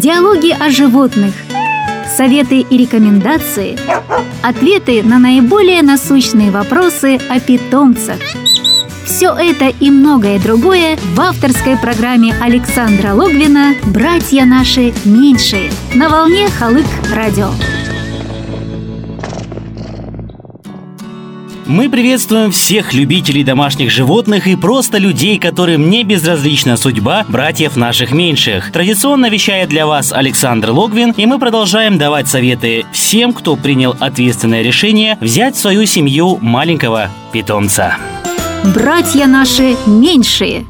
диалоги о животных, советы и рекомендации, ответы на наиболее насущные вопросы о питомцах. Все это и многое другое в авторской программе Александра Логвина «Братья наши меньшие» на волне Халык Радио. Мы приветствуем всех любителей домашних животных и просто людей, которым не безразлична судьба братьев наших меньших. Традиционно вещает для вас Александр Логвин, и мы продолжаем давать советы всем, кто принял ответственное решение взять в свою семью маленького питомца. Братья наши меньшие –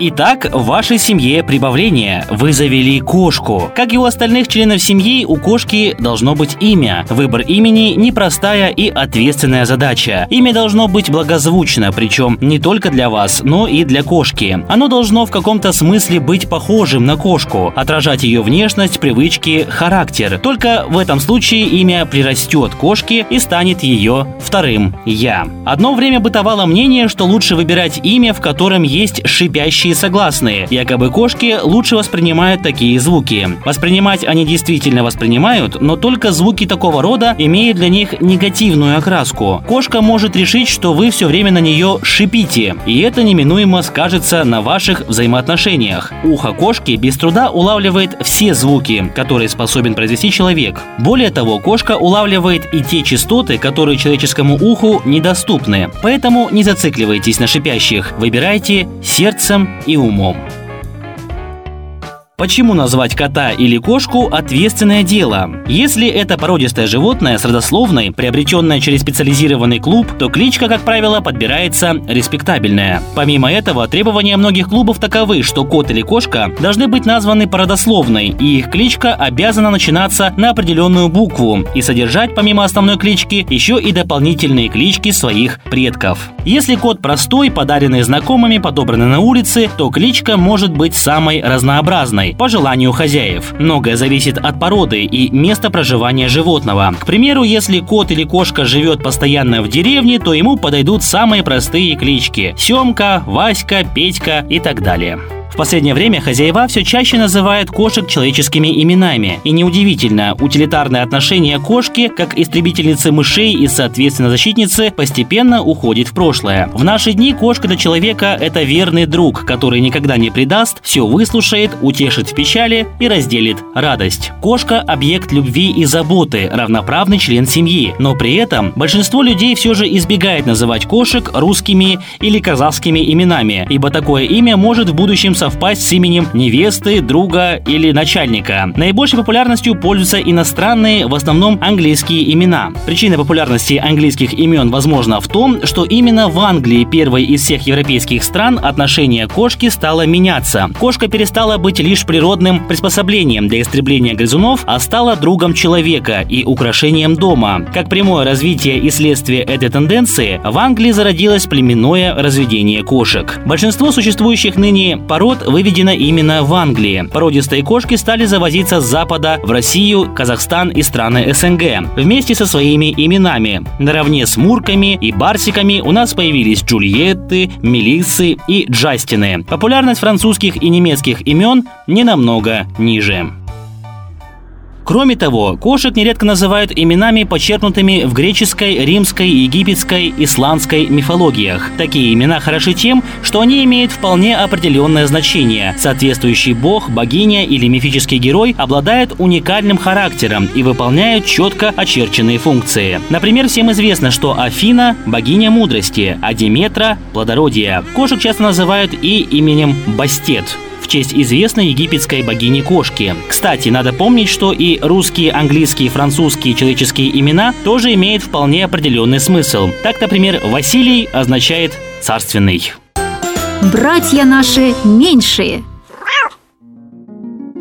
Итак, в вашей семье прибавление. Вы завели кошку. Как и у остальных членов семьи, у кошки должно быть имя. Выбор имени – непростая и ответственная задача. Имя должно быть благозвучно, причем не только для вас, но и для кошки. Оно должно в каком-то смысле быть похожим на кошку, отражать ее внешность, привычки, характер. Только в этом случае имя прирастет кошке и станет ее вторым «я». Одно время бытовало мнение, что лучше выбирать имя, в котором есть шипящий и согласные. Якобы кошки лучше воспринимают такие звуки. Воспринимать они действительно воспринимают, но только звуки такого рода имеют для них негативную окраску. Кошка может решить, что вы все время на нее шипите, и это неминуемо скажется на ваших взаимоотношениях. Ухо кошки без труда улавливает все звуки, которые способен произвести человек. Более того, кошка улавливает и те частоты, которые человеческому уху недоступны. Поэтому не зацикливайтесь на шипящих, выбирайте сердцем и умом. Почему назвать кота или кошку ответственное дело? Если это породистое животное с родословной, приобретенное через специализированный клуб, то кличка, как правило, подбирается респектабельная. Помимо этого, требования многих клубов таковы, что кот или кошка должны быть названы по родословной, и их кличка обязана начинаться на определенную букву и содержать, помимо основной клички, еще и дополнительные клички своих предков. Если кот простой, подаренный знакомыми, подобранный на улице, то кличка может быть самой разнообразной разной по желанию хозяев. Многое зависит от породы и места проживания животного. К примеру, если кот или кошка живет постоянно в деревне, то ему подойдут самые простые клички – Семка, Васька, Петька и так далее последнее время хозяева все чаще называют кошек человеческими именами. И неудивительно, утилитарное отношение кошки, как истребительницы мышей и, соответственно, защитницы, постепенно уходит в прошлое. В наши дни кошка для человека – это верный друг, который никогда не предаст, все выслушает, утешит в печали и разделит радость. Кошка – объект любви и заботы, равноправный член семьи, но при этом большинство людей все же избегает называть кошек русскими или казахскими именами, ибо такое имя может в будущем совпасть с именем невесты, друга или начальника. Наибольшей популярностью пользуются иностранные, в основном английские имена. Причина популярности английских имен возможно в том, что именно в Англии, первой из всех европейских стран, отношение кошки стало меняться. Кошка перестала быть лишь природным приспособлением для истребления грызунов, а стала другом человека и украшением дома. Как прямое развитие и следствие этой тенденции, в Англии зародилось племенное разведение кошек. Большинство существующих ныне пород год выведена именно в Англии. Породистые кошки стали завозиться с запада в Россию, Казахстан и страны СНГ вместе со своими именами. Наравне с мурками и барсиками у нас появились Джульетты, Мелиссы и Джастины. Популярность французских и немецких имен не намного ниже. Кроме того, кошек нередко называют именами, почерпнутыми в греческой, римской, египетской, исландской мифологиях. Такие имена хороши тем, что они имеют вполне определенное значение. Соответствующий бог, богиня или мифический герой обладают уникальным характером и выполняют четко очерченные функции. Например, всем известно, что Афина – богиня мудрости, а Диметра – плодородия. Кошек часто называют и именем Бастет в честь известной египетской богини кошки. Кстати, надо помнить, что и русские, английские, французские человеческие имена тоже имеют вполне определенный смысл. Так, например, Василий означает «царственный». Братья наши меньшие –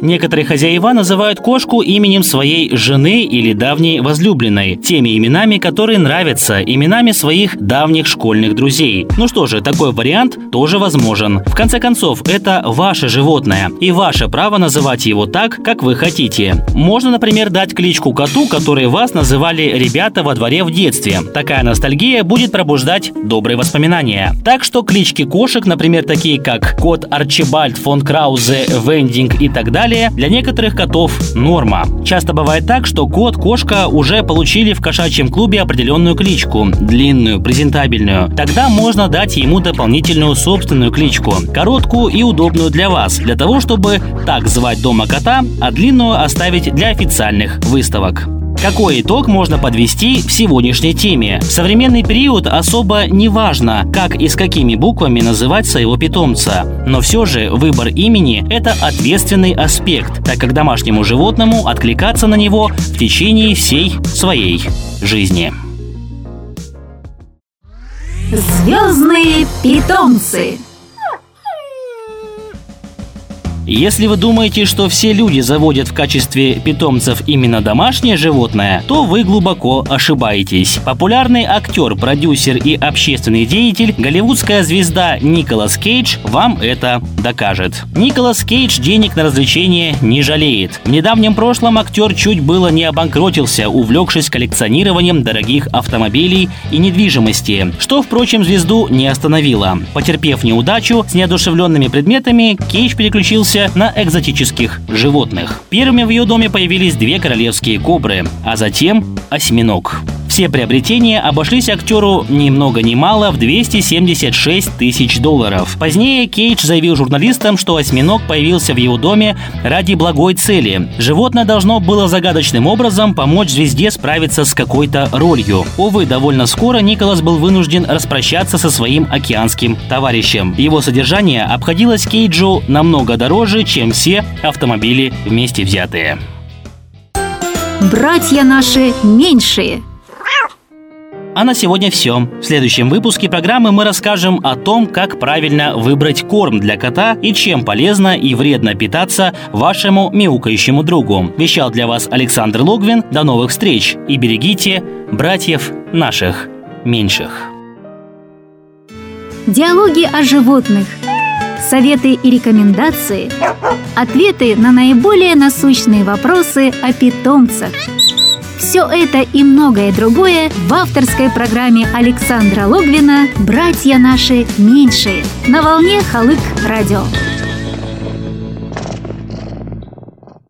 Некоторые хозяева называют кошку именем своей жены или давней возлюбленной, теми именами, которые нравятся, именами своих давних школьных друзей. Ну что же, такой вариант тоже возможен. В конце концов, это ваше животное, и ваше право называть его так, как вы хотите. Можно, например, дать кличку коту, который вас называли ребята во дворе в детстве. Такая ностальгия будет пробуждать добрые воспоминания. Так что клички кошек, например, такие как кот Арчибальд фон Краузе, Вендинг и так далее, далее, для некоторых котов норма. Часто бывает так, что кот, кошка уже получили в кошачьем клубе определенную кличку, длинную, презентабельную. Тогда можно дать ему дополнительную собственную кличку, короткую и удобную для вас, для того, чтобы так звать дома кота, а длинную оставить для официальных выставок. Какой итог можно подвести в сегодняшней теме? В современный период особо не важно, как и с какими буквами называть своего питомца. Но все же выбор имени – это ответственный аспект, так как домашнему животному откликаться на него в течение всей своей жизни. Звездные питомцы. Если вы думаете, что все люди заводят в качестве питомцев именно домашнее животное, то вы глубоко ошибаетесь. Популярный актер, продюсер и общественный деятель, голливудская звезда Николас Кейдж вам это докажет. Николас Кейдж денег на развлечения не жалеет. В недавнем прошлом актер чуть было не обанкротился, увлекшись коллекционированием дорогих автомобилей и недвижимости, что, впрочем, звезду не остановило. Потерпев неудачу с неодушевленными предметами, Кейдж переключился охотился на экзотических животных. Первыми в ее доме появились две королевские кобры, а затем осьминог. Все приобретения обошлись актеру ни много ни мало в 276 тысяч долларов. Позднее Кейдж заявил журналистам, что осьминог появился в его доме ради благой цели. Животное должно было загадочным образом помочь звезде справиться с какой-то ролью. Увы, довольно скоро Николас был вынужден распрощаться со своим океанским товарищем. Его содержание обходилось Кейджу намного дороже, чем все автомобили вместе взятые. Братья наши меньшие – а на сегодня все. В следующем выпуске программы мы расскажем о том, как правильно выбрать корм для кота и чем полезно и вредно питаться вашему мяукающему другу. Вещал для вас Александр Логвин. До новых встреч и берегите братьев наших меньших. Диалоги о животных. Советы и рекомендации. Ответы на наиболее насущные вопросы о питомцах – все это и многое другое в авторской программе Александра Логвина «Братья наши меньшие» на волне Халык Радио.